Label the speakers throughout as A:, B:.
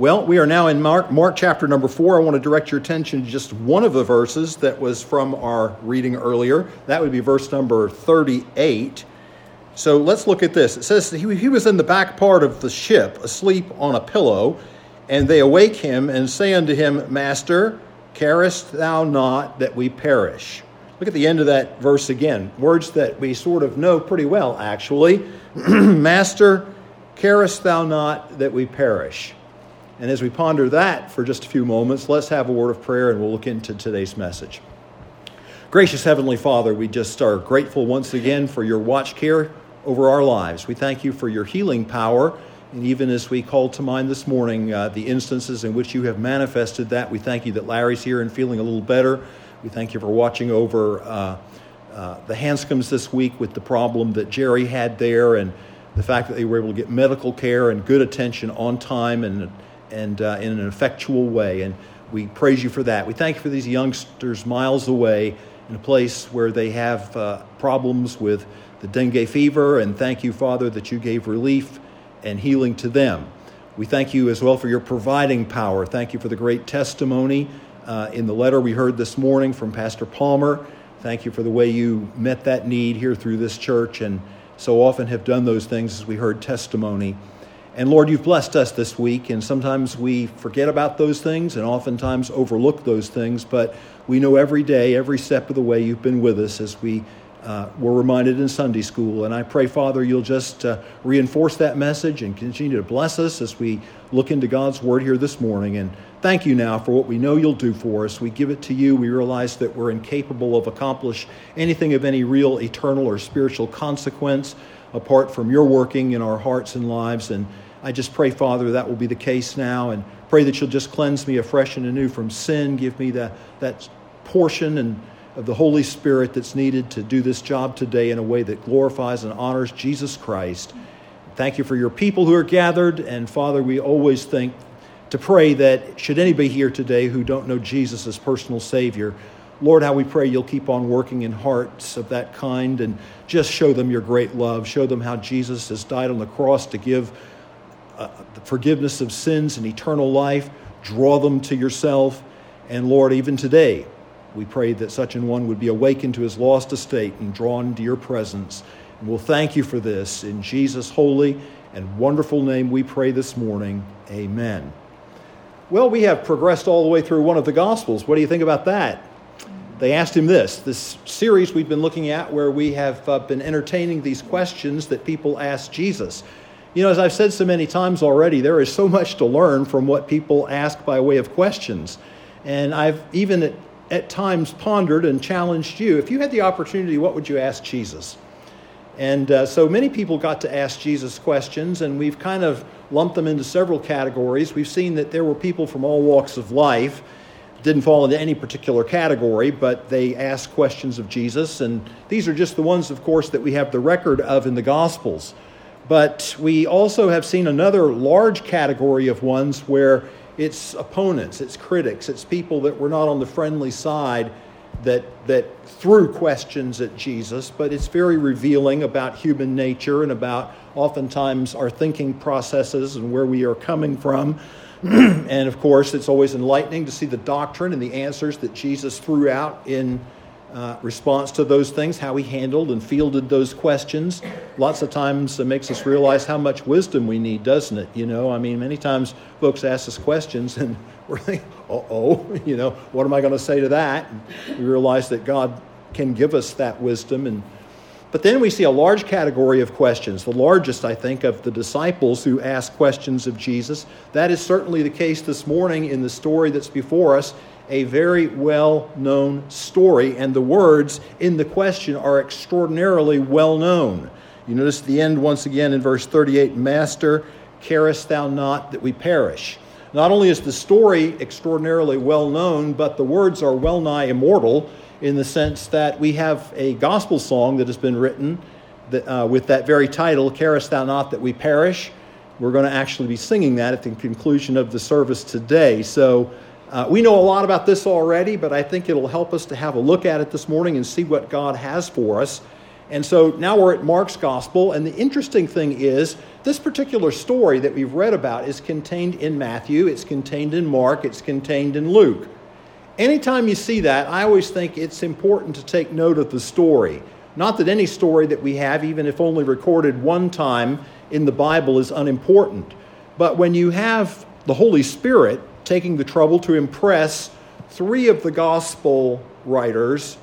A: Well, we are now in Mark, Mark chapter number four. I want to direct your attention to just one of the verses that was from our reading earlier. That would be verse number 38. So let's look at this. It says he, he was in the back part of the ship, asleep on a pillow, and they awake him and say unto him, Master, carest thou not that we perish? Look at the end of that verse again. Words that we sort of know pretty well, actually. Master, carest thou not that we perish? And as we ponder that for just a few moments, let's have a word of prayer and we'll look into today's message. Gracious Heavenly Father, we just are grateful once again for your watch care over our lives. We thank you for your healing power. And even as we called to mind this morning uh, the instances in which you have manifested that, we thank you that Larry's here and feeling a little better. We thank you for watching over uh, uh, the Hanscoms this week with the problem that Jerry had there and the fact that they were able to get medical care and good attention on time and and uh, in an effectual way. And we praise you for that. We thank you for these youngsters miles away in a place where they have uh, problems with the dengue fever. And thank you, Father, that you gave relief and healing to them. We thank you as well for your providing power. Thank you for the great testimony uh, in the letter we heard this morning from Pastor Palmer. Thank you for the way you met that need here through this church and so often have done those things as we heard testimony. And Lord, you've blessed us this week, and sometimes we forget about those things and oftentimes overlook those things, but we know every day, every step of the way, you've been with us as we uh, were reminded in Sunday school. And I pray, Father, you'll just uh, reinforce that message and continue to bless us as we look into God's Word here this morning. And thank you now for what we know you'll do for us. We give it to you. We realize that we're incapable of accomplish anything of any real eternal or spiritual consequence apart from your working in our hearts and lives. And I just pray, Father, that will be the case now. And pray that you'll just cleanse me afresh and anew from sin. Give me that, that portion and of the Holy Spirit that's needed to do this job today in a way that glorifies and honors Jesus Christ. Thank you for your people who are gathered. And Father, we always think to pray that should anybody here today who don't know Jesus as personal Savior, Lord, how we pray you'll keep on working in hearts of that kind and just show them your great love. Show them how Jesus has died on the cross to give uh, the forgiveness of sins and eternal life. Draw them to yourself. And Lord, even today, we pray that such an one would be awakened to his lost estate and drawn to your presence. And we'll thank you for this. In Jesus' holy and wonderful name, we pray this morning. Amen. Well, we have progressed all the way through one of the Gospels. What do you think about that? They asked him this this series we've been looking at where we have uh, been entertaining these questions that people ask Jesus. You know, as I've said so many times already, there is so much to learn from what people ask by way of questions. And I've even at, at times pondered and challenged you if you had the opportunity, what would you ask Jesus? And uh, so many people got to ask Jesus questions, and we've kind of lumped them into several categories. We've seen that there were people from all walks of life didn't fall into any particular category, but they asked questions of Jesus. And these are just the ones, of course, that we have the record of in the Gospels. But we also have seen another large category of ones where it's opponents, it's critics, it's people that were not on the friendly side that, that threw questions at Jesus, but it's very revealing about human nature and about oftentimes our thinking processes and where we are coming from. and of course, it's always enlightening to see the doctrine and the answers that Jesus threw out in uh, response to those things, how he handled and fielded those questions. Lots of times it makes us realize how much wisdom we need, doesn't it? You know, I mean, many times folks ask us questions and we're thinking, uh oh, you know, what am I going to say to that? And we realize that God can give us that wisdom and but then we see a large category of questions, the largest, I think, of the disciples who ask questions of Jesus. That is certainly the case this morning in the story that's before us, a very well known story, and the words in the question are extraordinarily well known. You notice the end once again in verse 38 Master, carest thou not that we perish? Not only is the story extraordinarily well known, but the words are well nigh immortal in the sense that we have a gospel song that has been written that, uh, with that very title, Carest Thou Not That We Perish. We're going to actually be singing that at the conclusion of the service today. So uh, we know a lot about this already, but I think it'll help us to have a look at it this morning and see what God has for us. And so now we're at Mark's gospel, and the interesting thing is This particular story that we've read about is contained in Matthew, it's contained in Mark, it's contained in Luke. Anytime you see that, I always think it's important to take note of the story. Not that any story that we have, even if only recorded one time in the Bible, is unimportant. But when you have the Holy Spirit taking the trouble to impress three of the gospel writers,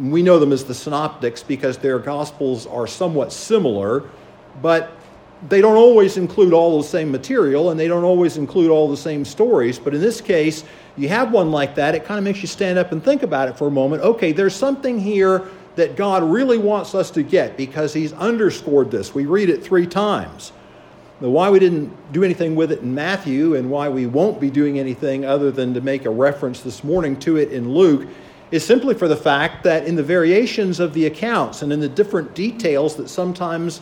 A: we know them as the synoptics because their gospels are somewhat similar, but they don't always include all the same material and they don't always include all the same stories. But in this case, you have one like that, it kind of makes you stand up and think about it for a moment. Okay, there's something here that God really wants us to get because He's underscored this. We read it three times. Now, why we didn't do anything with it in Matthew and why we won't be doing anything other than to make a reference this morning to it in Luke is simply for the fact that in the variations of the accounts and in the different details that sometimes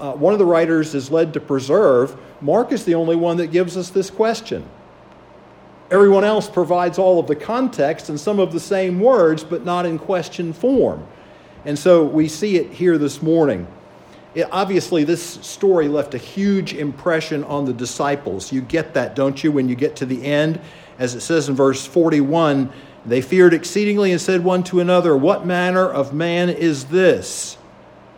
A: uh, one of the writers is led to preserve, Mark is the only one that gives us this question. Everyone else provides all of the context and some of the same words, but not in question form. And so we see it here this morning. It, obviously, this story left a huge impression on the disciples. You get that, don't you, when you get to the end? As it says in verse 41 they feared exceedingly and said one to another, What manner of man is this,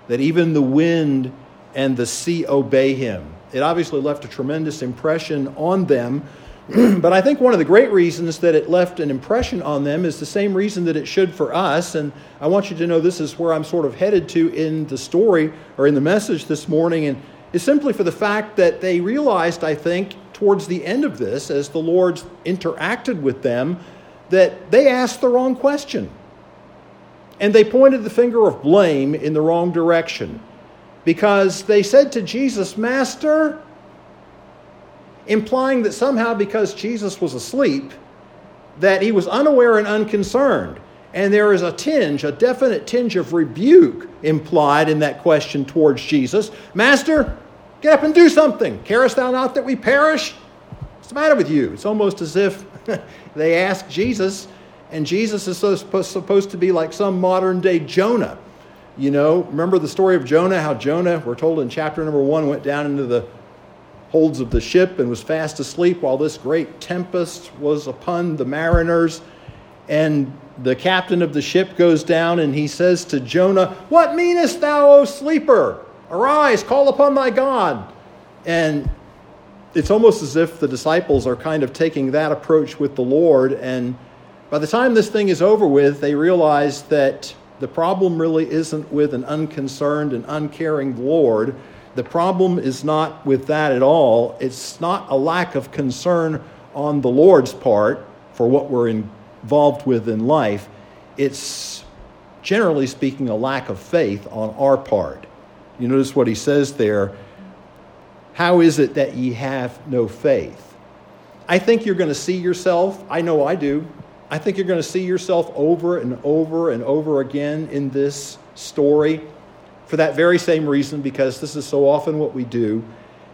A: that even the wind and the sea obey him? It obviously left a tremendous impression on them. but I think one of the great reasons that it left an impression on them is the same reason that it should for us. And I want you to know this is where I'm sort of headed to in the story or in the message this morning. And it's simply for the fact that they realized, I think, towards the end of this, as the Lord's interacted with them, that they asked the wrong question. And they pointed the finger of blame in the wrong direction because they said to Jesus, Master, implying that somehow because Jesus was asleep, that he was unaware and unconcerned. And there is a tinge, a definite tinge of rebuke implied in that question towards Jesus. Master, get up and do something. Carest thou not that we perish? What's the matter with you? It's almost as if they ask Jesus, and Jesus is supposed to be like some modern day Jonah. You know, remember the story of Jonah, how Jonah, we're told in chapter number one, went down into the holds of the ship and was fast asleep while this great tempest was upon the mariners. And the captain of the ship goes down and he says to Jonah, What meanest thou, O sleeper? Arise, call upon thy God. And it's almost as if the disciples are kind of taking that approach with the Lord. And by the time this thing is over with, they realize that the problem really isn't with an unconcerned and uncaring Lord. The problem is not with that at all. It's not a lack of concern on the Lord's part for what we're involved with in life. It's generally speaking a lack of faith on our part. You notice what he says there how is it that ye have no faith? I think you're going to see yourself, I know I do. I think you're going to see yourself over and over and over again in this story for that very same reason, because this is so often what we do.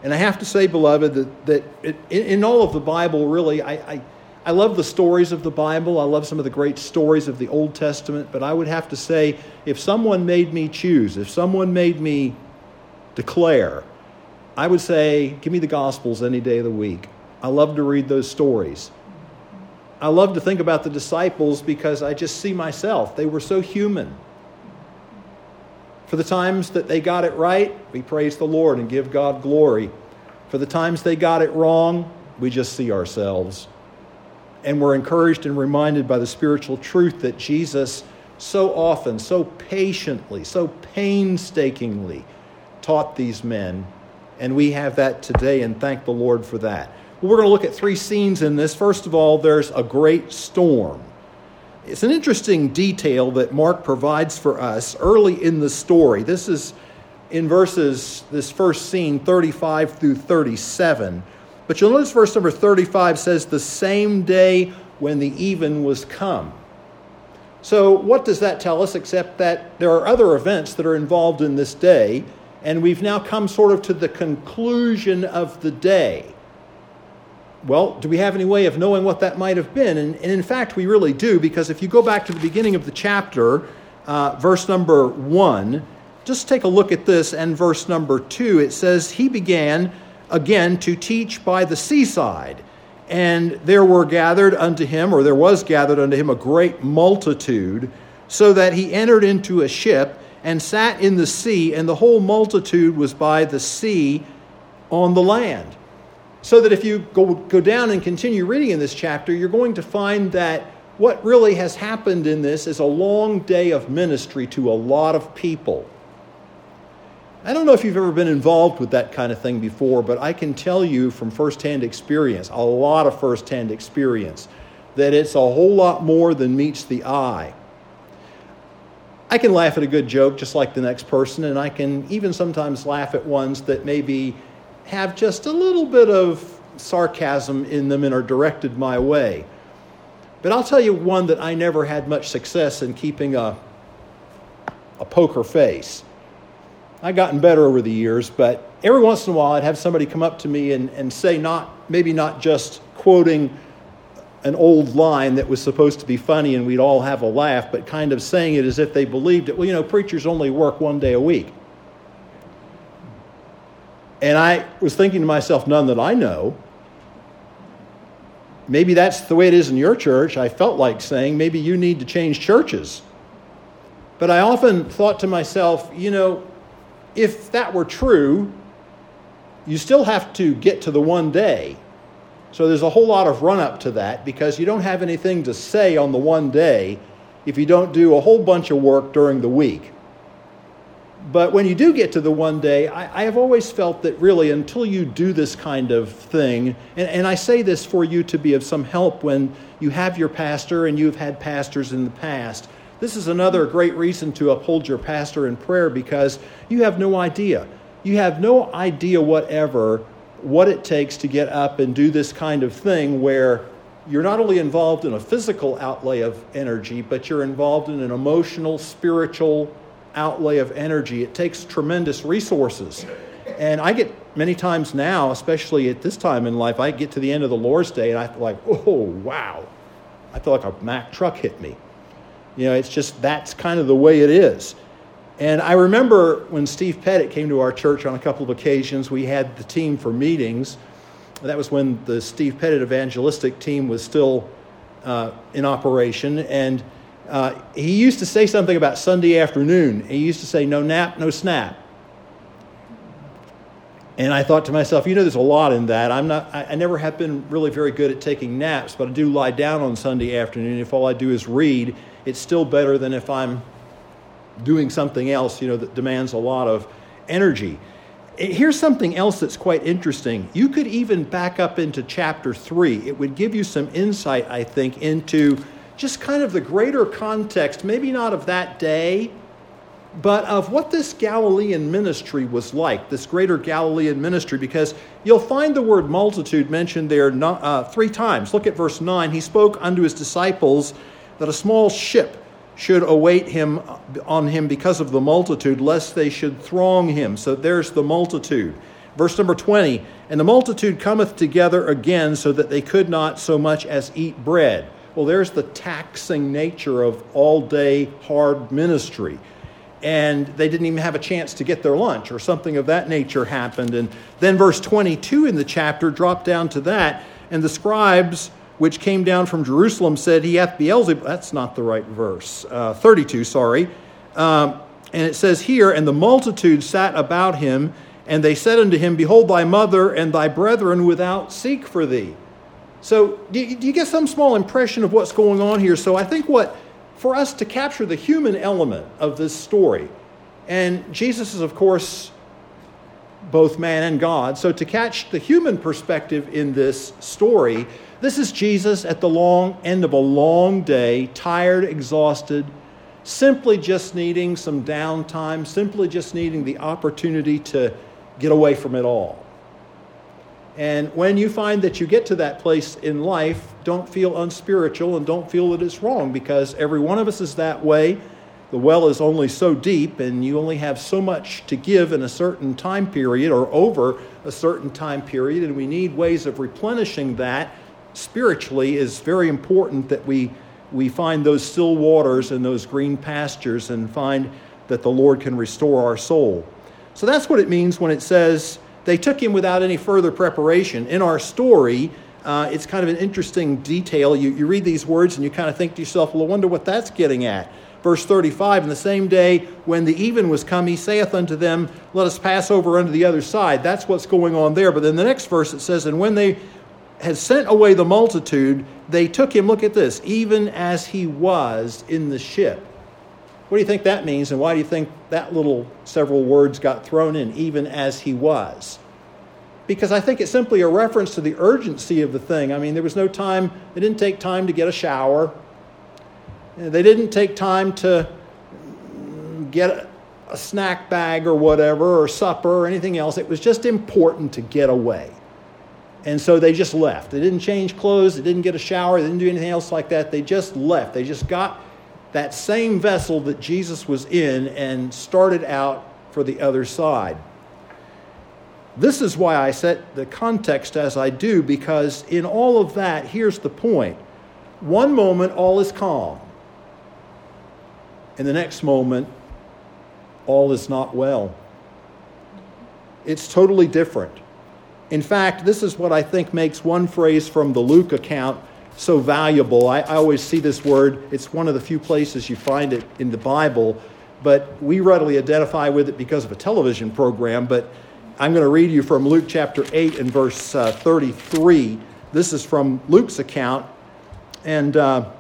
A: And I have to say, beloved, that, that it, in all of the Bible, really, I, I, I love the stories of the Bible. I love some of the great stories of the Old Testament. But I would have to say, if someone made me choose, if someone made me declare I would say, give me the Gospels any day of the week. I love to read those stories. I love to think about the disciples because I just see myself. They were so human. For the times that they got it right, we praise the Lord and give God glory. For the times they got it wrong, we just see ourselves. And we're encouraged and reminded by the spiritual truth that Jesus so often, so patiently, so painstakingly taught these men and we have that today, and thank the Lord for that. We're going to look at three scenes in this. First of all, there's a great storm. It's an interesting detail that Mark provides for us early in the story. This is in verses, this first scene, 35 through 37. But you'll notice verse number 35 says, The same day when the even was come. So, what does that tell us except that there are other events that are involved in this day? and we've now come sort of to the conclusion of the day. Well, do we have any way of knowing what that might have been? And, and in fact, we really do, because if you go back to the beginning of the chapter, uh, verse number one, just take a look at this and verse number two. It says, He began again to teach by the seaside. And there were gathered unto him, or there was gathered unto him, a great multitude, so that he entered into a ship and sat in the sea, and the whole multitude was by the sea on the land. So that if you go, go down and continue reading in this chapter, you're going to find that what really has happened in this is a long day of ministry to a lot of people. I don't know if you've ever been involved with that kind of thing before, but I can tell you from firsthand experience, a lot of firsthand experience, that it's a whole lot more than meets the eye. I can laugh at a good joke just like the next person, and I can even sometimes laugh at ones that maybe have just a little bit of sarcasm in them and are directed my way. But I'll tell you one that I never had much success in keeping a, a poker face. I've gotten better over the years, but every once in a while I'd have somebody come up to me and, and say, not, maybe not just quoting an old line that was supposed to be funny and we'd all have a laugh, but kind of saying it as if they believed it. Well, you know, preachers only work one day a week. And I was thinking to myself, none that I know. Maybe that's the way it is in your church. I felt like saying, maybe you need to change churches. But I often thought to myself, you know, if that were true, you still have to get to the one day. So there's a whole lot of run up to that because you don't have anything to say on the one day if you don't do a whole bunch of work during the week. But when you do get to the one day, I, I have always felt that really until you do this kind of thing, and, and I say this for you to be of some help when you have your pastor and you've had pastors in the past this is another great reason to uphold your pastor in prayer because you have no idea. You have no idea whatever what it takes to get up and do this kind of thing where you're not only involved in a physical outlay of energy, but you're involved in an emotional, spiritual outlay of energy. It takes tremendous resources. And I get many times now, especially at this time in life, I get to the end of the Lord's Day and I feel like, oh, wow. I feel like a Mack truck hit me. You know, it's just that's kind of the way it is. And I remember when Steve Pettit came to our church on a couple of occasions, we had the team for meetings. That was when the Steve Pettit evangelistic team was still uh, in operation. And uh, he used to say something about Sunday afternoon. He used to say, no nap, no snap. And I thought to myself, you know, there's a lot in that. I'm not, I, I never have been really very good at taking naps, but I do lie down on Sunday afternoon. If all I do is read, it's still better than if I'm doing something else, you know, that demands a lot of energy. Here's something else that's quite interesting. You could even back up into chapter three. It would give you some insight, I think, into just kind of the greater context, maybe not of that day, but of what this Galilean ministry was like, this greater Galilean ministry, because you'll find the word multitude mentioned there uh, three times. Look at verse 9. He spoke unto his disciples that a small ship should await him on him because of the multitude, lest they should throng him. So there's the multitude. Verse number 20 And the multitude cometh together again, so that they could not so much as eat bread. Well, there's the taxing nature of all day hard ministry. And they didn't even have a chance to get their lunch, or something of that nature happened. And then verse 22 in the chapter dropped down to that. And the scribes which came down from Jerusalem said, He hath Beelzebub. That's not the right verse. Uh, 32, sorry. Um, and it says here, And the multitude sat about him, and they said unto him, Behold, thy mother and thy brethren without seek for thee. So, do you, do you get some small impression of what's going on here? So, I think what, for us to capture the human element of this story, and Jesus is, of course, both man and God. So, to catch the human perspective in this story, this is Jesus at the long end of a long day, tired, exhausted, simply just needing some downtime, simply just needing the opportunity to get away from it all. And when you find that you get to that place in life, don't feel unspiritual and don't feel that it's wrong because every one of us is that way. The well is only so deep, and you only have so much to give in a certain time period or over a certain time period, and we need ways of replenishing that spiritually is very important that we, we find those still waters and those green pastures and find that the Lord can restore our soul. So that's what it means when it says they took him without any further preparation. In our story, uh, it's kind of an interesting detail. You, you read these words and you kind of think to yourself, well, I wonder what that's getting at. Verse 35 In the same day when the even was come, he saith unto them, Let us pass over unto the other side. That's what's going on there. But then the next verse it says, And when they had sent away the multitude, they took him, look at this, even as he was in the ship. What do you think that means, and why do you think that little several words got thrown in, even as he was? Because I think it's simply a reference to the urgency of the thing. I mean, there was no time, they didn't take time to get a shower, they didn't take time to get a snack bag or whatever, or supper or anything else. It was just important to get away. And so they just left. They didn't change clothes, they didn't get a shower, they didn't do anything else like that. They just left. They just got that same vessel that Jesus was in and started out for the other side. This is why I set the context as I do, because in all of that, here's the point. One moment, all is calm. In the next moment, all is not well. It's totally different. In fact, this is what I think makes one phrase from the Luke account so valuable. I, I, always see this word, it's one of the few places you find it in the Bible, but we readily identify with it because of a television program. But I'm going to read you from Luke chapter 8 and verse uh, 33. This is from Luke's account. And uh,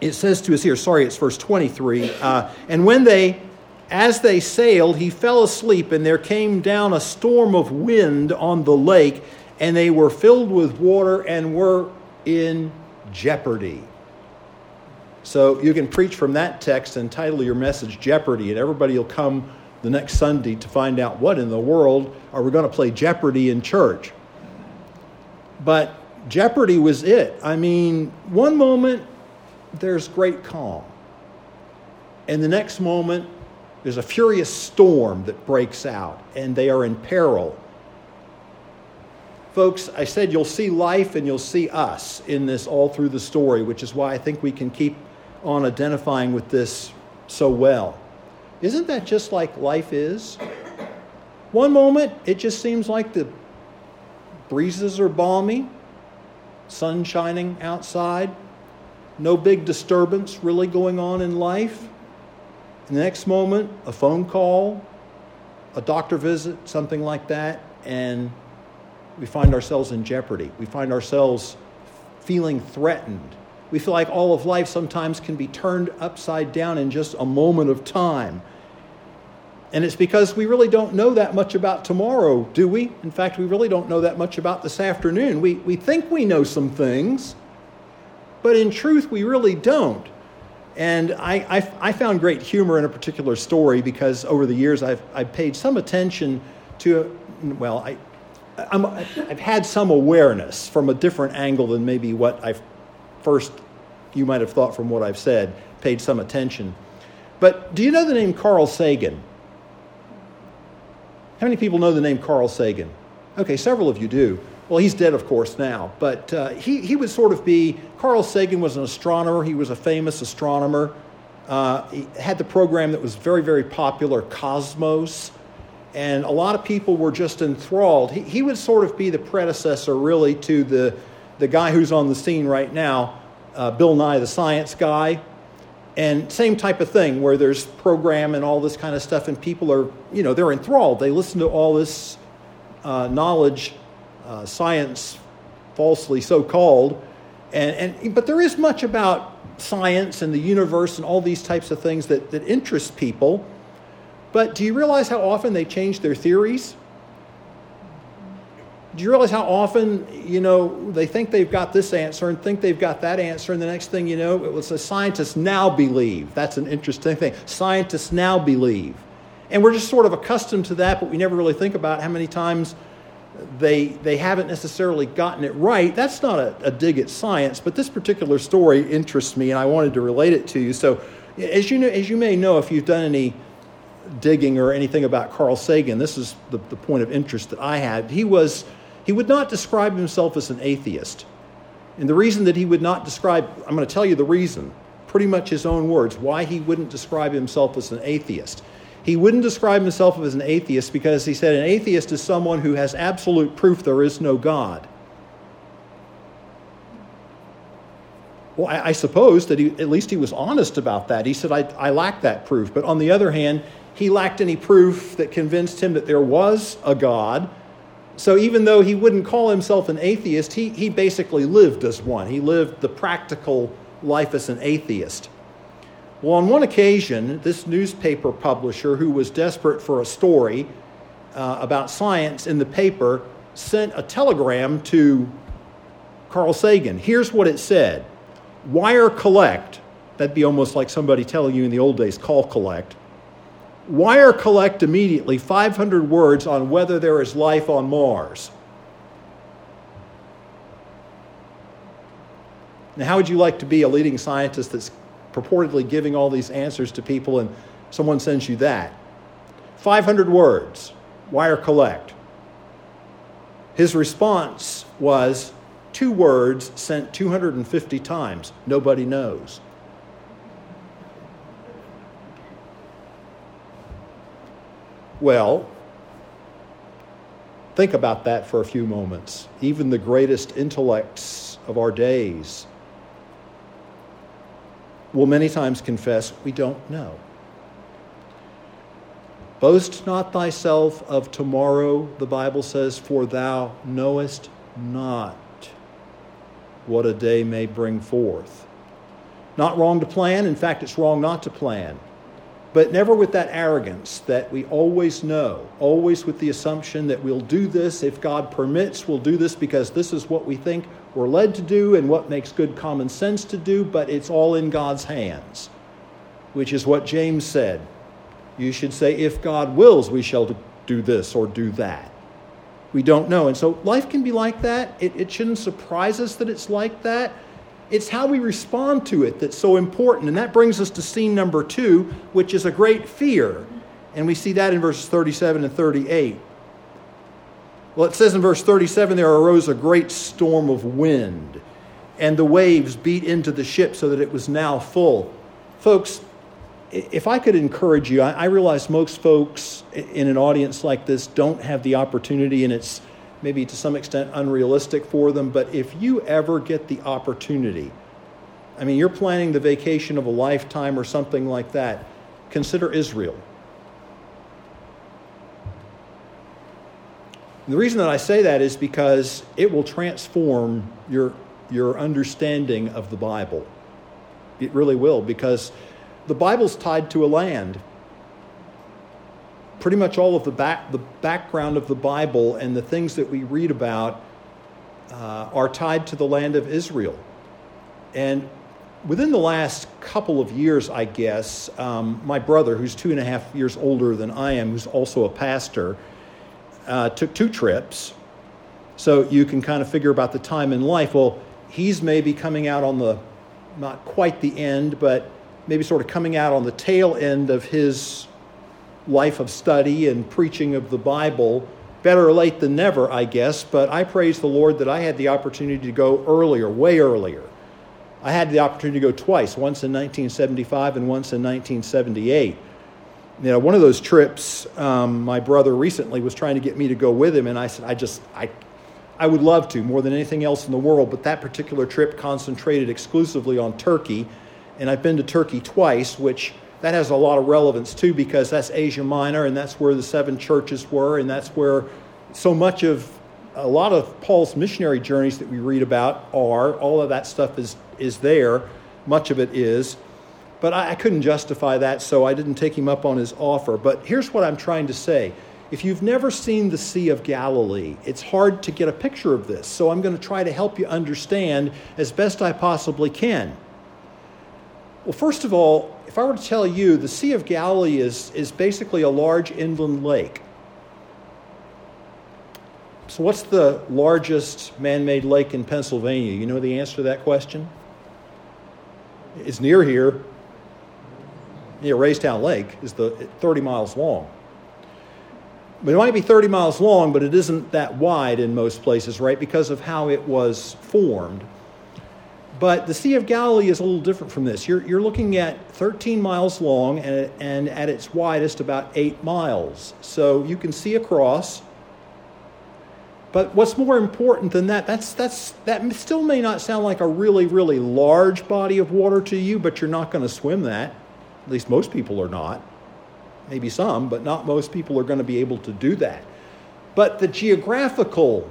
A: it says to us here, sorry, it's verse 23. Uh, and when they as they sailed, he fell asleep, and there came down a storm of wind on the lake, and they were filled with water and were in jeopardy. So you can preach from that text and title your message Jeopardy, and everybody will come the next Sunday to find out what in the world are we going to play Jeopardy in church. But Jeopardy was it. I mean, one moment there's great calm, and the next moment there's a furious storm that breaks out, and they are in peril. Folks, I said you'll see life and you'll see us in this all through the story, which is why I think we can keep on identifying with this so well. Isn't that just like life is? One moment, it just seems like the breezes are balmy, sun shining outside, no big disturbance really going on in life. The next moment, a phone call, a doctor visit, something like that, and we find ourselves in jeopardy. We find ourselves feeling threatened. We feel like all of life sometimes can be turned upside down in just a moment of time. And it's because we really don't know that much about tomorrow, do we? In fact, we really don't know that much about this afternoon. We, we think we know some things, but in truth, we really don't. And I, I, I, found great humor in a particular story because over the years I've, I've paid some attention to, well, I, I'm, I've had some awareness from a different angle than maybe what I first, you might have thought from what I've said, paid some attention. But do you know the name Carl Sagan? How many people know the name Carl Sagan? Okay, several of you do. Well, he's dead, of course, now, but uh, he, he would sort of be Carl Sagan was an astronomer, he was a famous astronomer. Uh, he had the program that was very, very popular, Cosmos, and a lot of people were just enthralled. He, he would sort of be the predecessor, really, to the, the guy who's on the scene right now, uh, Bill Nye, the science guy. And same type of thing, where there's program and all this kind of stuff, and people are, you know, they're enthralled. They listen to all this uh, knowledge uh, science, falsely so called. And, and, but there is much about science and the universe and all these types of things that, that interest people. But do you realize how often they change their theories? Do you realize how often, you know, they think they've got this answer and think they've got that answer, and the next thing you know, it was a scientist now believe. That's an interesting thing. Scientists now believe. And we're just sort of accustomed to that, but we never really think about how many times they, they haven't necessarily gotten it right. That's not a, a, dig at science, but this particular story interests me, and I wanted to relate it to you. So, as you, know, as you may know, if you've done any digging or anything about Carl Sagan, this is the, the point of interest that I had. He, was, he would not describe himself as an atheist. And the reason that he would not describe, I'm going to tell you the reason pretty much his own words, why he wouldn't describe himself as an atheist. He wouldn't describe himself as an atheist because he said an atheist is someone who has absolute proof there is no God. Well, I, I suppose that he, at least he was honest about that. He said, I, I lack that proof. But on the other hand, he lacked any proof that convinced him that there was a God. So even though he wouldn't call himself an atheist, he, he basically lived as one. He lived the practical life as an atheist. Well, on one occasion, this newspaper publisher, who was desperate for a story uh, about science in the paper, sent a telegram to Carl Sagan. Here's what it said Wire collect, that'd be almost like somebody telling you in the old days, call collect. Wire collect immediately 500 words on whether there is life on Mars. Now, how would you like to be a leading scientist that's purportedly giving all these answers to people and someone sends you that? 500 words, wire collect. His response was two words sent 250 times. Nobody knows. Well, think about that for a few moments. Even the greatest intellects of our days will many times confess we don't know. Boast not thyself of tomorrow, the Bible says, for thou knowest not what a day may bring forth. Not wrong to plan. In fact, it's wrong not to plan but never with that arrogance that we always know, always with the assumption that we'll do this if God permits, we'll do this because this is what we think we're led to do and what makes good common sense to do, but it's all in God's hands, which is what James said. You should say, if God wills, we shall do this or do that. We don't know. And so life can be like that. It, it shouldn't surprise us that it's like that. It's how we respond to it that's so important. And that brings us to scene number two, which is a great fear. And we see that in verses 37 and 38. Well, it says in verse 37 there arose a great storm of wind, and the waves beat into the ship so that it was now full. Folks, if I could encourage you, I realize most folks in an audience like this don't have the opportunity, and it's maybe to some extent unrealistic for them, but if you ever get the opportunity, I mean, you're planning the vacation of a lifetime or something like that, consider Israel. the reason that I say that is because it will transform your, your understanding of the Bible. It really will, because the Bible's tied to a land pretty much all of the, back, the background of the Bible and the things that we read about uh, are tied to the land of Israel. And within the last couple of years, I guess, um, my brother, who's two and a half years older than I am, who's also a pastor, uh, took two trips. So you can kind of figure about the time in life. Well, he's maybe coming out on the, not quite the end, but maybe sort of coming out on the tail end of his life of study and preaching of the Bible. Better late than never, I guess, but I praise the Lord that I had the opportunity to go earlier, way earlier. I had the opportunity to go twice, once in 1975 and once in 1978. You know, one of those trips, um, my brother recently was trying to get me to go with him, and I said, I just, I, I would love to more than anything else in the world, but that particular trip concentrated exclusively on Turkey, and I've been to Turkey twice, which that has a lot of relevance too because that's Asia Minor and that's where the seven churches were and that's where so much of a lot of Paul's missionary journeys that we read about are. All of that stuff is, is there, much of it is. But I, I couldn't justify that, so I didn't take him up on his offer. But here's what I'm trying to say. If you've never seen the Sea of Galilee, it's hard to get a picture of this. So I'm going to try to help you understand as best I possibly can. Well, first of all, if I were to tell you the Sea of Galilee is, is basically a large inland lake. So, what's the largest man made lake in Pennsylvania? You know the answer to that question? It's near here. Yeah, Raystown Lake is the 30 miles long. But it might be 30 miles long, but it isn't that wide in most places, right? Because of how it was formed. But the Sea of Galilee is a little different from this. You're, you're looking at 13 miles long and, and at its widest about 8 miles. So you can see across. But what's more important than that, that's, that's, that still may not sound like a really, really large body of water to you, but you're not going to swim that. At least most people are not. Maybe some, but not most people are going to be able to do that. But the geographical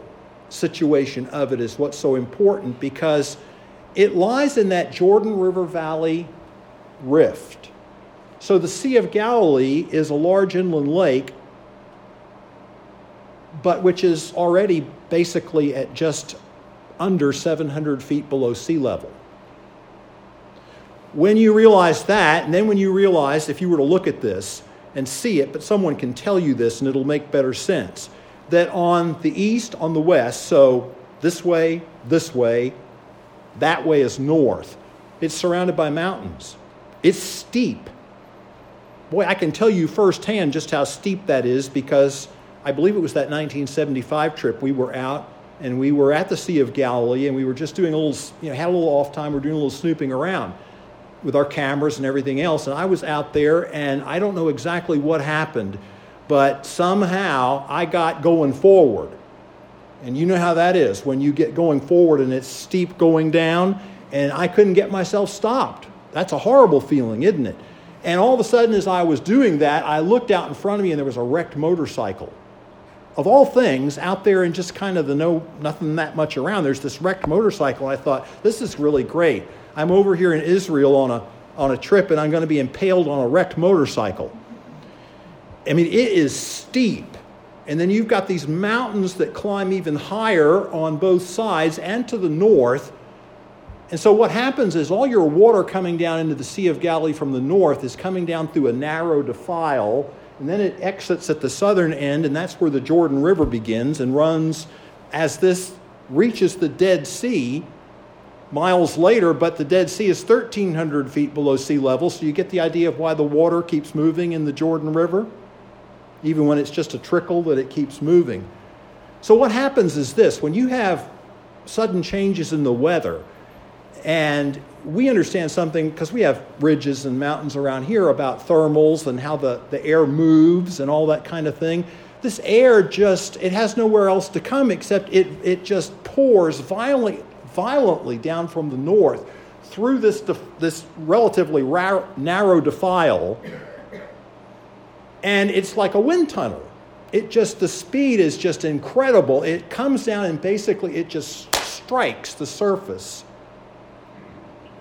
A: situation of it is what's so important because it lies in that Jordan River Valley rift. So the Sea of Galilee is a large inland lake, but which is already basically at just under 700 feet below sea level. When you realize that, and then when you realize, if you were to look at this and see it, but someone can tell you this and it'll make better sense, that on the east, on the west, so this way, this way, that way is north. It's surrounded by mountains. It's steep. Boy, I can tell you firsthand just how steep that is because I believe it was that 1975 trip we were out and we were at the Sea of Galilee and we were just doing a little, you know, had a little off time. We are doing a little snooping around with our cameras and everything else. And I was out there and I don't know exactly what happened, but somehow I got going forward. And you know how that is when you get going forward and it's steep going down, and I couldn't get myself stopped. That's a horrible feeling, isn't it? And all of a sudden, as I was doing that, I looked out in front of me and there was a wrecked motorcycle. Of all things, out there in just kind of the no, nothing that much around, there's this wrecked motorcycle. I thought, this is really great. I'm over here in Israel on a, on a trip and I'm going to be impaled on a wrecked motorcycle. I mean, it is steep. And then you've got these mountains that climb even higher on both sides and to the north. And so what happens is all your water coming down into the Sea of Galilee from the north is coming down through a narrow defile, and then it exits at the southern end, and that's where the Jordan River begins and runs as this reaches the Dead Sea miles later, but the Dead Sea is 1,300 feet below sea level, so you get the idea of why the water keeps moving in the Jordan River even when it's just a trickle that it keeps moving. So, what happens is this when you have sudden changes in the weather, and we understand something because we have ridges and mountains around here about thermals and how the, the air moves and all that kind of thing. This air just, it has nowhere else to come except it, it just pours violently, violently down from the north through this, this relatively narrow defile and it's like a wind tunnel. It just, the speed is just incredible. It comes down and basically it just strikes the surface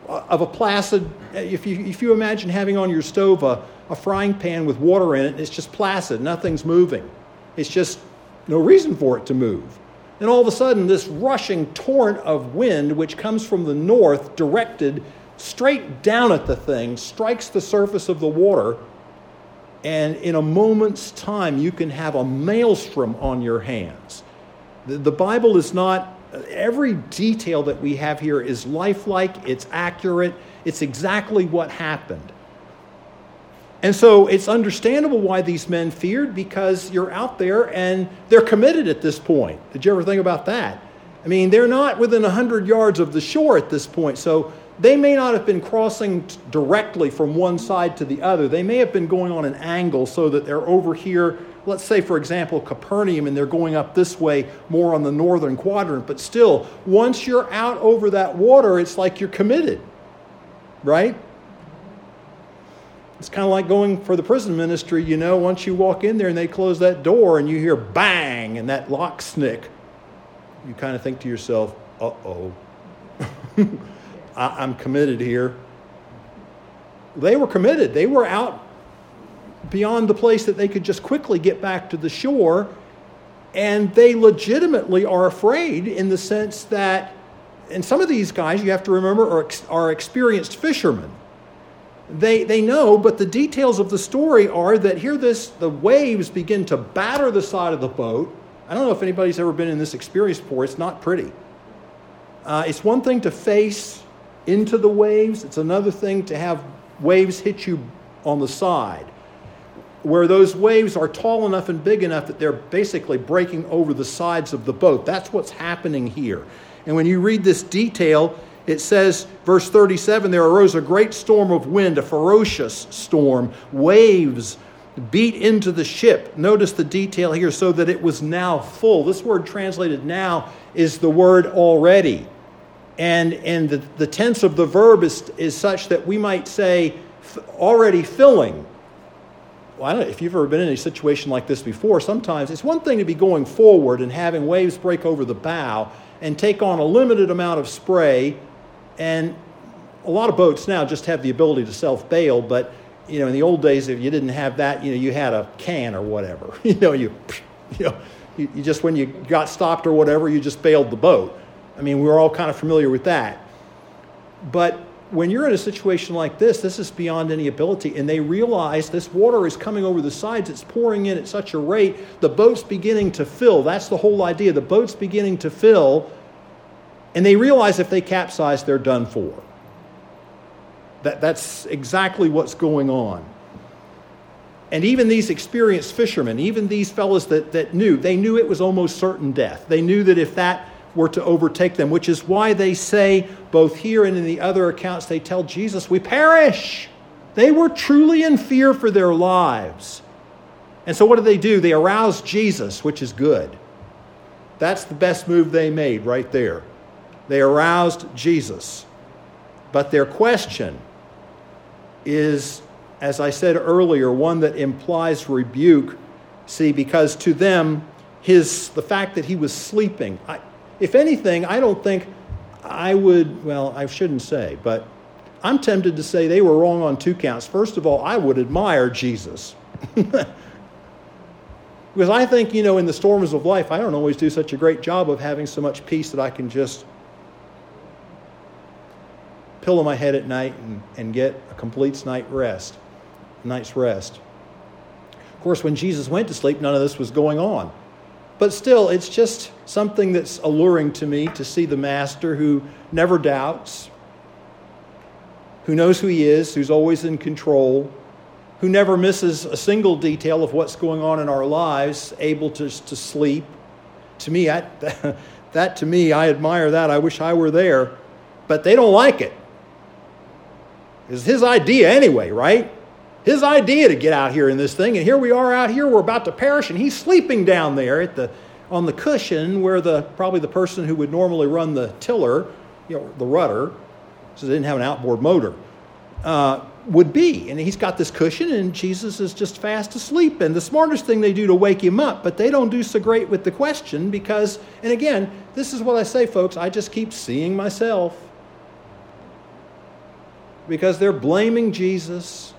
A: of a placid, if you, if you imagine having on your stove a, a frying pan with water in it, it's just placid, nothing's moving. It's just no reason for it to move. And all of a sudden, this rushing torrent of wind, which comes from the north, directed straight down at the thing, strikes the surface of the water and in a moment's time, you can have a maelstrom on your hands. The, the Bible is not, every detail that we have here is lifelike, it's accurate, it's exactly what happened. And so it's understandable why these men feared because you're out there and they're committed at this point. Did you ever think about that? I mean, they're not within 100 yards of the shore at this point. So they may not have been crossing directly from one side to the other. They may have been going on an angle so that they're over here, let's say, for example, Capernaum, and they're going up this way more on the northern quadrant. But still, once you're out over that water, it's like you're committed, right? It's kind of like going for the prison ministry, you know, once you walk in there and they close that door and you hear bang and that lock snick, you kind of think to yourself, uh oh. I, am committed here. They were committed. They were out beyond the place that they could just quickly get back to the shore. And they legitimately are afraid in the sense that, and some of these guys, you have to remember, are, are experienced fishermen. They, they know, but the details of the story are that here this the waves begin to batter the side of the boat. I don't know if anybody's ever been in this experience before. It's not pretty. Uh, it's one thing to face into the waves. It's another thing to have waves hit you on the side, where those waves are tall enough and big enough that they're basically breaking over the sides of the boat. That's what's happening here. And when you read this detail, It says, verse 37, there arose a great storm of wind, a ferocious storm. Waves beat into the ship. Notice the detail here, so that it was now full. This word translated now is the word already. And, and the, the tense of the verb is, is such that we might say already filling. Well, I don't know if you've ever been in a situation like this before. Sometimes it's one thing to be going forward and having waves break over the bow and take on a limited amount of spray. And a lot of boats now just have the ability to self bail, but you know, in the old days, if you didn't have that, you know, you had a can or whatever. You know, you, you know, you, you just when you got stopped or whatever, you just bailed the boat. I mean, we we're all kind of familiar with that. But when you're in a situation like this, this is beyond any ability. And they realize this water is coming over the sides, it's pouring in at such a rate, the boat's beginning to fill. That's the whole idea. The boat's beginning to fill. And they realize if they capsize, they're done for. That, that's exactly what's going on. And even these experienced fishermen, even these fellows that, that knew, they knew it was almost certain death. They knew that if that were to overtake them, which is why they say, both here and in the other accounts, they tell Jesus, We perish. They were truly in fear for their lives. And so what do they do? They arouse Jesus, which is good. That's the best move they made right there. They aroused Jesus. But their question is, as I said earlier, one that implies rebuke. See, because to them, his, the fact that he was sleeping, I, if anything, I don't think I would, well, I shouldn't say, but I'm tempted to say they were wrong on two counts. First of all, I would admire Jesus. because I think, you know, in the storms of life, I don't always do such a great job of having so much peace that I can just pillow my head at night and, and get a complete night rest, night's rest. Of course, when Jesus went to sleep, none of this was going on. But still, it's just something that's alluring to me to see the Master who never doubts, who knows who he is, who's always in control, who never misses a single detail of what's going on in our lives, able to, to sleep. To me, I, that to me, I admire that. I wish I were there. But they don't like it. It's his idea anyway, right? His idea to get out here in this thing. And here we are out here, we're about to perish, and he's sleeping down there at the, on the cushion where the, probably the person who would normally run the tiller, you know, the rudder, so they didn't have an outboard motor, uh, would be. And he's got this cushion, and Jesus is just fast asleep. And the smartest thing they do to wake him up, but they don't do so great with the question because, and again, this is what I say, folks, I just keep seeing myself. Because they're blaming Jesus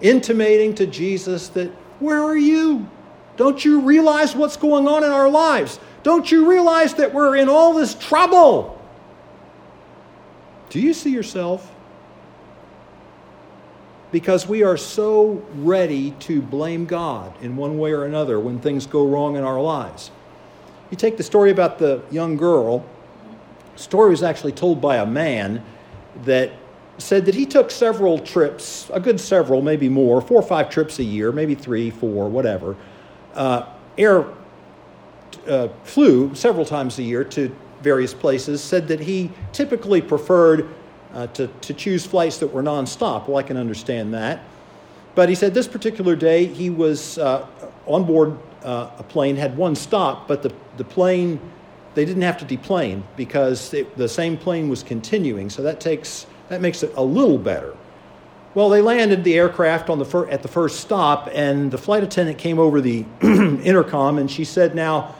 A: intimating to Jesus that, Where are you? Don't you realize what's going on in our lives? Don't you realize that we're in all this trouble? Do you see yourself? Because we are so ready to blame God in one way or another when things go wrong in our lives. You take the story about the young girl, the story was actually told by a man that said that he took several trips, a good several, maybe more, four or five trips a year, maybe three, four, whatever. Uh, air uh, flew several times a year to various places, said that he typically preferred uh, to, to choose flights that were nonstop. Well, I can understand that. But he said this particular day he was uh, on board uh, a plane, had one stop, but the, the plane, they didn't have to deplane because it, the same plane was continuing. So that takes that makes it a little better. Well, they landed the aircraft on the fir- at the first stop, and the flight attendant came over the intercom and she said, Now,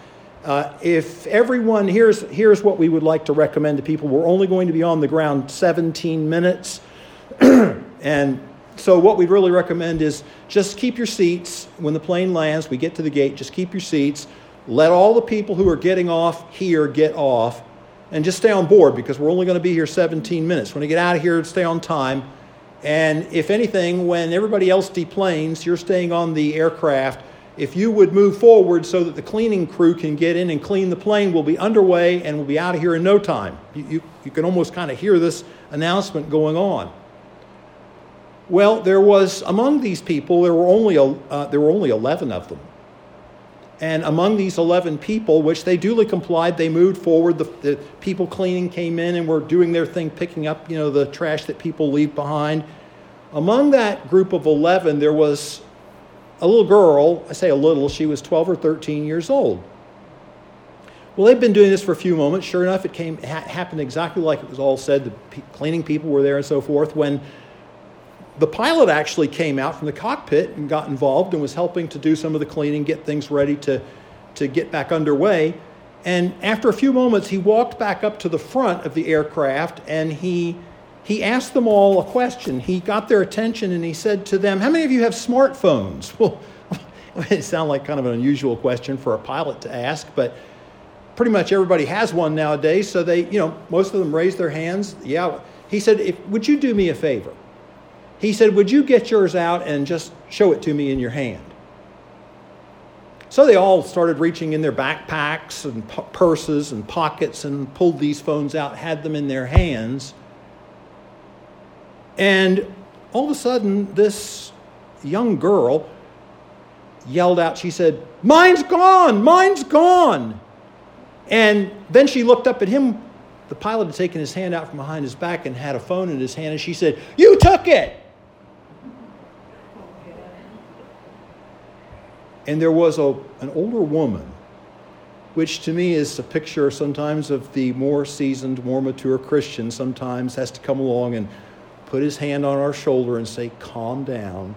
A: uh, if everyone, here's, here's what we would like to recommend to people. We're only going to be on the ground 17 minutes. and so, what we'd really recommend is just keep your seats. When the plane lands, we get to the gate, just keep your seats. Let all the people who are getting off here get off and just stay on board because we're only going to be here 17 minutes. When you get out of here, stay on time. And if anything, when everybody else deplanes, you're staying on the aircraft. If you would move forward so that the cleaning crew can get in and clean the plane, we'll be underway and we'll be out of here in no time. You, you, you can almost kind of hear this announcement going on. Well, there was among these people there were only uh, there were only eleven of them. And among these 11 people, which they duly complied, they moved forward. The, the, people cleaning came in and were doing their thing, picking up, you know, the trash that people leave behind. Among that group of 11, there was a little girl. I say a little, she was 12 or 13 years old. Well, they've been doing this for a few moments. Sure enough, it came ha- happened exactly like it was all said. The cleaning people were there and so forth. When the pilot actually came out from the cockpit and got involved and was helping to do some of the cleaning, get things ready to, to get back underway. And after a few moments, he walked back up to the front of the aircraft and he, he asked them all a question. He got their attention and he said to them, How many of you have smartphones? Well, it sounded like kind of an unusual question for a pilot to ask, but pretty much everybody has one nowadays. So they, you know, most of them raised their hands. Yeah. He said, Would you do me a favor? He said, Would you get yours out and just show it to me in your hand? So they all started reaching in their backpacks and purses and pockets and pulled these phones out, had them in their hands. And all of a sudden, this young girl yelled out, She said, Mine's gone! Mine's gone! And then she looked up at him. The pilot had taken his hand out from behind his back and had a phone in his hand, and she said, You took it! And there was a, an older woman, which to me is a picture sometimes of the more seasoned, more mature Christian, sometimes has to come along and put his hand on our shoulder and say, Calm down.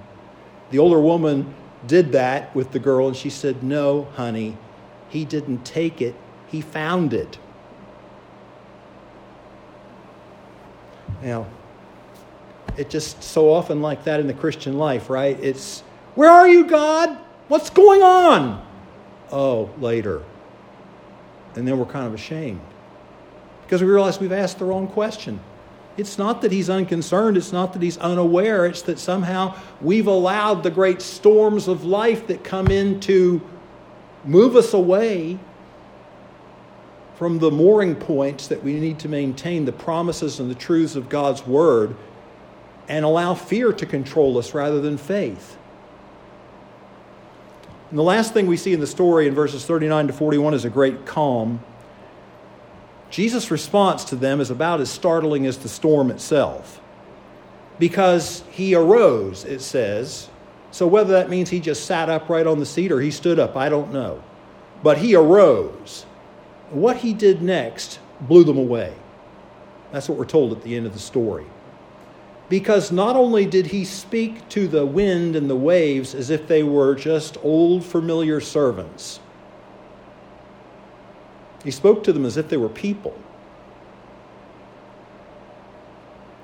A: The older woman did that with the girl, and she said, No, honey, he didn't take it, he found it. Now, it just so often like that in the Christian life, right? It's, Where are you, God? What's going on? Oh, later. And then we're kind of ashamed because we realize we've asked the wrong question. It's not that he's unconcerned, it's not that he's unaware, it's that somehow we've allowed the great storms of life that come in to move us away from the mooring points that we need to maintain the promises and the truths of God's Word and allow fear to control us rather than faith. And the last thing we see in the story in verses 39 to 41 is a great calm. Jesus' response to them is about as startling as the storm itself. Because he arose, it says. So whether that means he just sat upright on the seat or he stood up, I don't know. But he arose. What he did next blew them away. That's what we're told at the end of the story because not only did he speak to the wind and the waves as if they were just old familiar servants, he spoke to them as if they were people,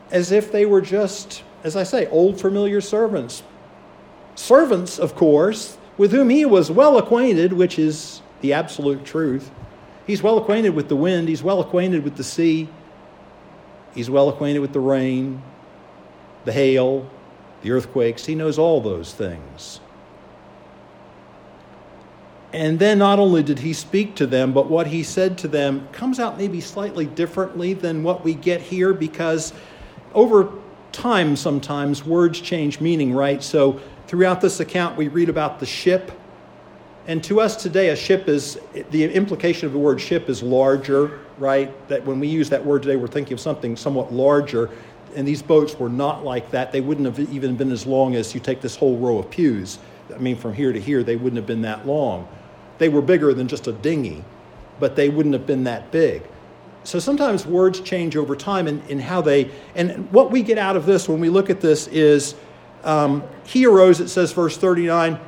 A: as if they were just, as I say, old familiar servants. Servants, of course, with whom he was well acquainted, which is the absolute truth. He's well acquainted with the wind, he's well acquainted with the sea, he's well acquainted with the rain, the hail, the earthquakes. He knows all those things. And then not only did he speak to them, but what he said to them comes out maybe slightly differently than what we get here because over time, sometimes words change meaning, right? So throughout this account, we read about the ship. And to us today, a ship is the implication of the word ship is larger, right? That when we use that word today, we're thinking of something somewhat larger and these boats were not like that. They wouldn't have even been as long as you take this whole row of pews. I mean, from here to here, they wouldn't have been that long. They were bigger than just a dinghy, but they wouldn't have been that big. So sometimes words change over time in, in how they, and what we get out of this when we look at this is um, he arose, it says, verse 39.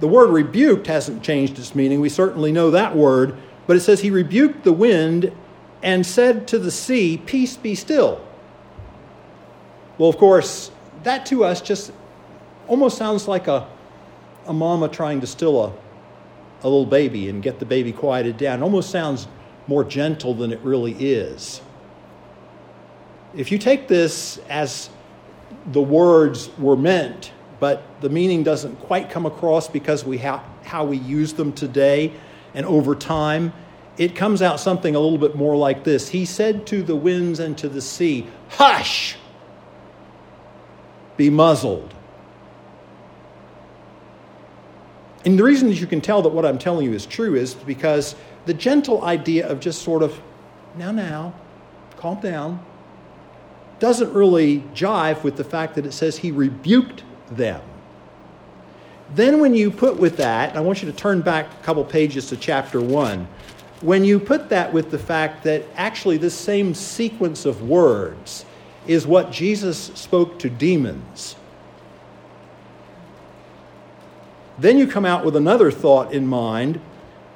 A: The word rebuked hasn't changed its meaning. We certainly know that word, but it says he rebuked the wind and said to the sea, Peace be still. Well, of course, that to us just almost sounds like a, a mama trying to still a, a little baby and get the baby quieted down. It almost sounds more gentle than it really is. If you take this as the words were meant, but the meaning doesn't quite come across because we ha- how we use them today and over time, it comes out something a little bit more like this. He said to the winds and to the sea, Hush! Be muzzled. And the reason that you can tell that what I'm telling you is true is because the gentle idea of just sort of, now, now, calm down, doesn't really jive with the fact that it says he rebuked them. Then, when you put with that, I want you to turn back a couple pages to chapter 1. When you put that with the fact that actually this same sequence of words is what Jesus spoke to demons, then you come out with another thought in mind.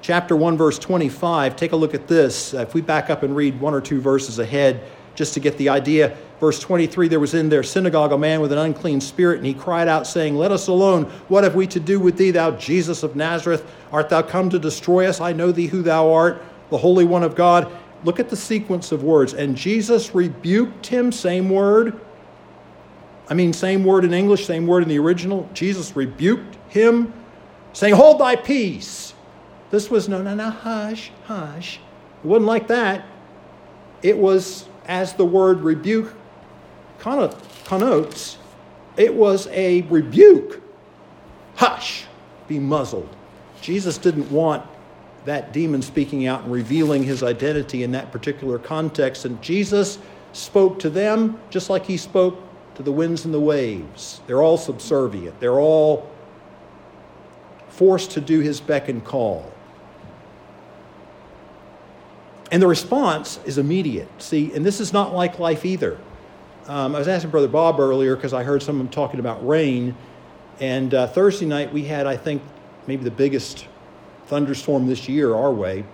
A: Chapter 1, verse 25. Take a look at this. If we back up and read one or two verses ahead, just to get the idea. Verse 23 There was in their synagogue a man with an unclean spirit, and he cried out, saying, Let us alone. What have we to do with thee, thou Jesus of Nazareth? Art thou come to destroy us? I know thee who thou art, the Holy One of God. Look at the sequence of words. And Jesus rebuked him, same word. I mean, same word in English, same word in the original. Jesus rebuked him, saying, Hold thy peace. This was no, no, no, hush, hush. It wasn't like that. It was as the word rebuke connotes, it was a rebuke. Hush, be muzzled. Jesus didn't want that demon speaking out and revealing his identity in that particular context. And Jesus spoke to them just like he spoke to the winds and the waves. They're all subservient, they're all forced to do his beck and call. And the response is immediate. See, and this is not like life either. Um, I was asking Brother Bob earlier because I heard someone talking about rain. And uh, Thursday night we had, I think, maybe the biggest thunderstorm this year our way.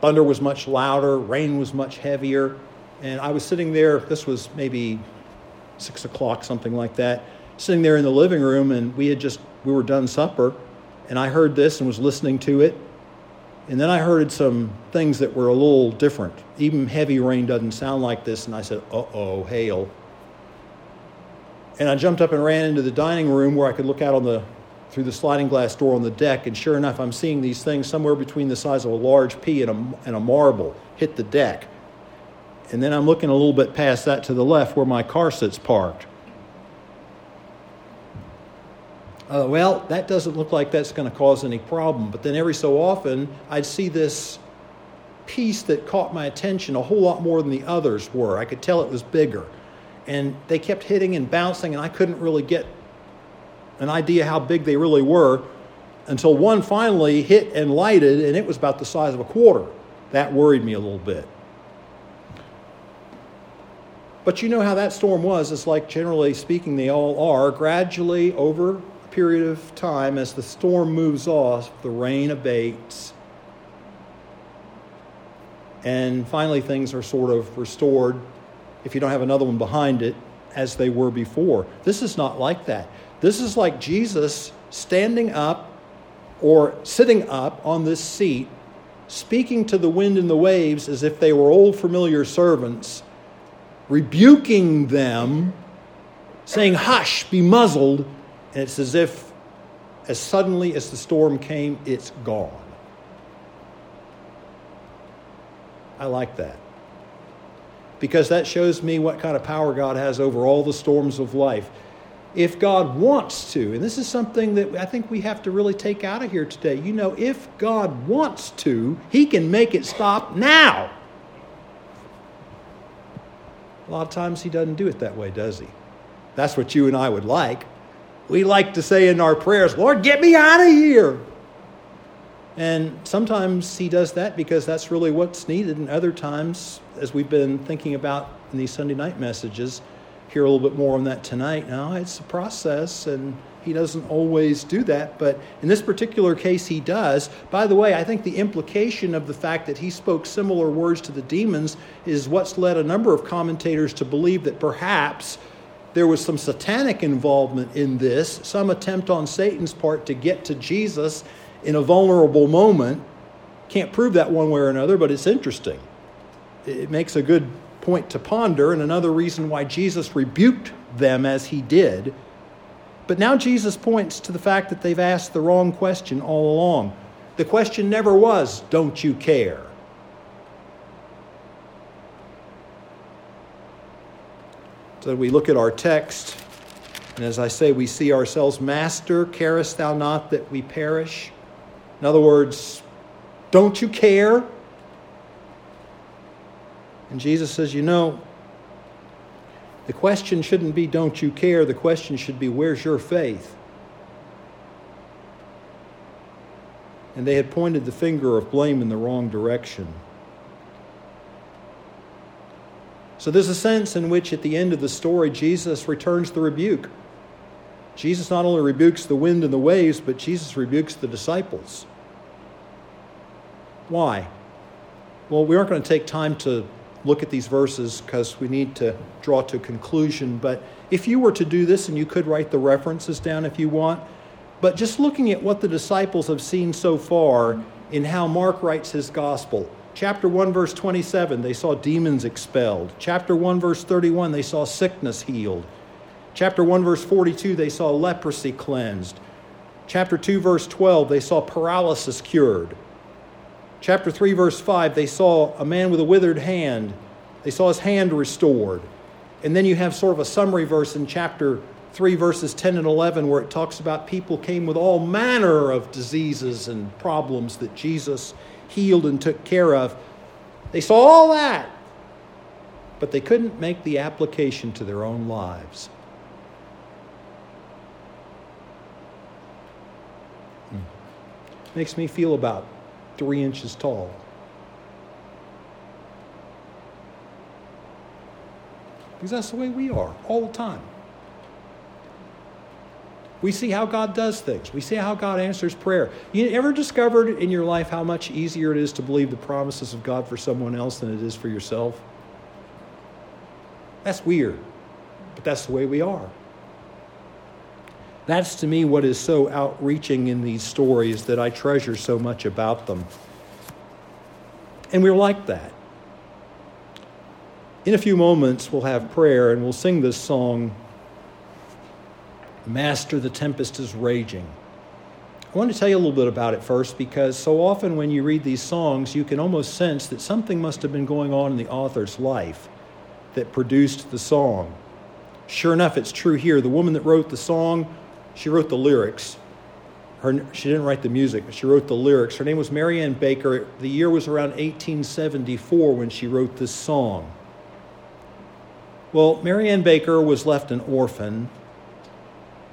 A: Thunder was much louder, rain was much heavier. And I was sitting there, this was maybe six o'clock, something like that, sitting there in the living room, and we had just, we were done supper. And I heard this and was listening to it. And then I heard some things that were a little different. Even heavy rain doesn't sound like this. And I said, uh oh, hail. And I jumped up and ran into the dining room where I could look out on the through the sliding glass door on the deck, and sure enough, I'm seeing these things somewhere between the size of a large pea and a, and a marble hit the deck. And then I'm looking a little bit past that to the left where my car sits parked. uh, well, that doesn't look like that's going to cause any problem. But then every so often, I'd see this piece that caught my attention a whole lot more than the others were. I could tell it was bigger. And they kept hitting and bouncing, and I couldn't really get an idea how big they really were until one finally hit and lighted, and it was about the size of a quarter. That worried me a little bit. But you know how that storm was. It's like, generally speaking, they all are. Gradually, over a period of time, as the storm moves off, the rain abates, and finally things are sort of restored, if you don't have another one behind it, as they were before. This is not like that. This is like Jesus standing up or sitting up on this seat, speaking to the wind and the waves as if they were old familiar servants, rebuking them, saying, Hush, be muzzled and it's as if, as suddenly as the storm came, it's gone. I like that. Because that shows me what kind of power God has over all the storms of life. If God wants to, and this is something that I think we have to really take out of here today. You know, if God wants to, He can make it stop now. A lot of times He doesn't do it that way, does He? That's what you and I would like we like to say in our prayers, Lord, get me out of here. And sometimes he does that because that's really what's needed. And other times, as we've been thinking about in these Sunday night messages, hear a little bit more on that tonight. Now, it's a process, and he doesn't always do that. But in this particular case, he does. By the way, I think the implication of the fact that he spoke similar words to the demons is what's led a number of commentators to believe that perhaps there was some satanic involvement in this, some attempt on Satan's part to get to Jesus in a vulnerable moment. Can't prove that one way or another, but it's interesting. It makes a good point to ponder, and another reason why Jesus rebuked them as he did. But now Jesus points to the fact that they've asked the wrong question all along. The question never was, Don't you care? So we look at our text And as I say, we see ourselves, Master, carest thou not that we perish? In other words, don't you care? And Jesus says, You know, the question shouldn't be, Don't you care? The question should be, Where's your faith? And they had pointed the finger of blame in the wrong direction. So there's a sense in which, at the end of the story, Jesus returns the rebuke. Jesus not only rebukes the wind and the waves, but Jesus rebukes the disciples. Why? Well, we aren't going to take time to look at these verses because we need to draw to a conclusion. But if you were to do this, and you could write the references down if you want, but just looking at what the disciples have seen so far in how Mark writes his gospel. Chapter 1, verse 27, they saw demons expelled. Chapter 1, verse 31, they saw sickness healed. Chapter 1, verse 42, they saw leprosy cleansed. Chapter 2, verse 12, they saw paralysis cured. Chapter 3, verse 5, they saw a man with a withered hand. They saw his hand restored. And then you have sort of a summary verse in chapter 3, verses 10 and 11, where it talks about people came with all manner of diseases and problems that Jesus healed and took care of. They saw all that, but they couldn't make the application to their own lives. Hmm. Makes me feel about three inches tall. Because that's the way we are all the time. We see how God does things. We see how God answers prayer. You ever discovered in your life how much easier it is to believe the promises of God for someone else than it is for yourself? That's weird, but that's the way we are. That's to me what is so outreaching in these stories that I treasure so much about them. And we're like that. In a few moments, we'll have prayer and we'll sing this song, Master, the Tempest is Raging. I want to tell you a little bit about it first because so often when you read these songs, you can almost sense that something must have been going on in the author's life that produced the song. Sure enough, it's true here. The woman that wrote the song she wrote the lyrics. Her, she didn't write the music, but she wrote the lyrics. Her name was Mary Ann Baker. The year was around 1874 when she wrote this song. Well, Mary Ann Baker was left an orphan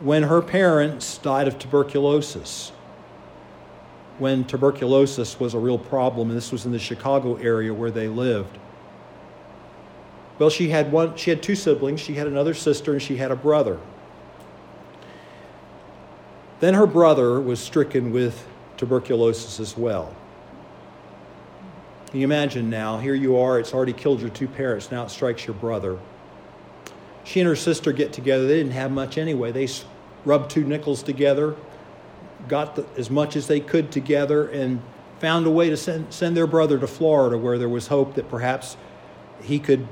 A: when her parents died of tuberculosis. When tuberculosis was a real problem, and this was in the Chicago area where they lived. Well, she had one she had two siblings. She had another sister and she had a brother. Then her brother was stricken with tuberculosis as well. Can you imagine now? Here you are, it's already killed your two parents, now it strikes your brother. She and her sister get together. They didn't have much anyway. They rubbed two nickels together, got the, as much as they could together, and found a way to send, send their brother to Florida where there was hope that perhaps he could,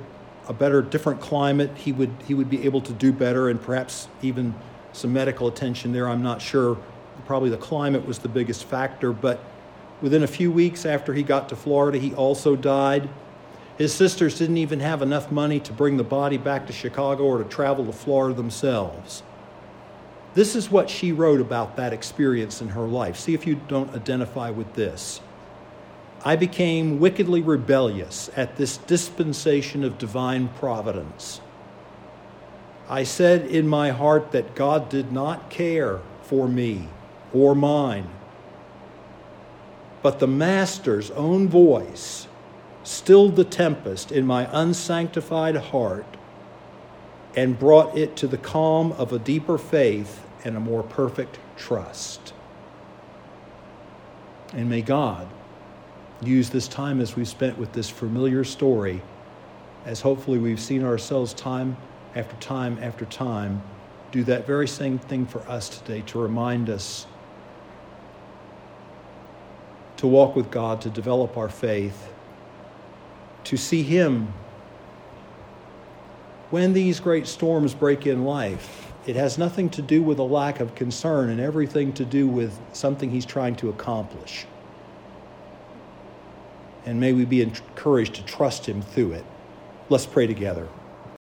A: a better, different climate, he would, he would be able to do better and perhaps even some medical attention there. I'm not sure. Probably the climate was the biggest factor, but within a few weeks after he got to Florida, he also died. His sisters didn't even have enough money to bring the body back to Chicago or to travel to Florida themselves. This is what she wrote about that experience in her life. See if you don't identify with this. I became wickedly rebellious at this dispensation of divine providence. I said in my heart that God did not care for me or mine. But the Master's own voice stilled the tempest in my unsanctified heart and brought it to the calm of a deeper faith and a more perfect trust. And may God use this time as we've spent with this familiar story, as hopefully we've seen ourselves time after time after time do that very same thing for us today to remind us to walk with God, to develop our faith, to see Him. When these great storms break in life, it has nothing to do with a lack of concern and everything to do with something He's trying to accomplish. And may we be encouraged to trust Him through it. Let's pray together.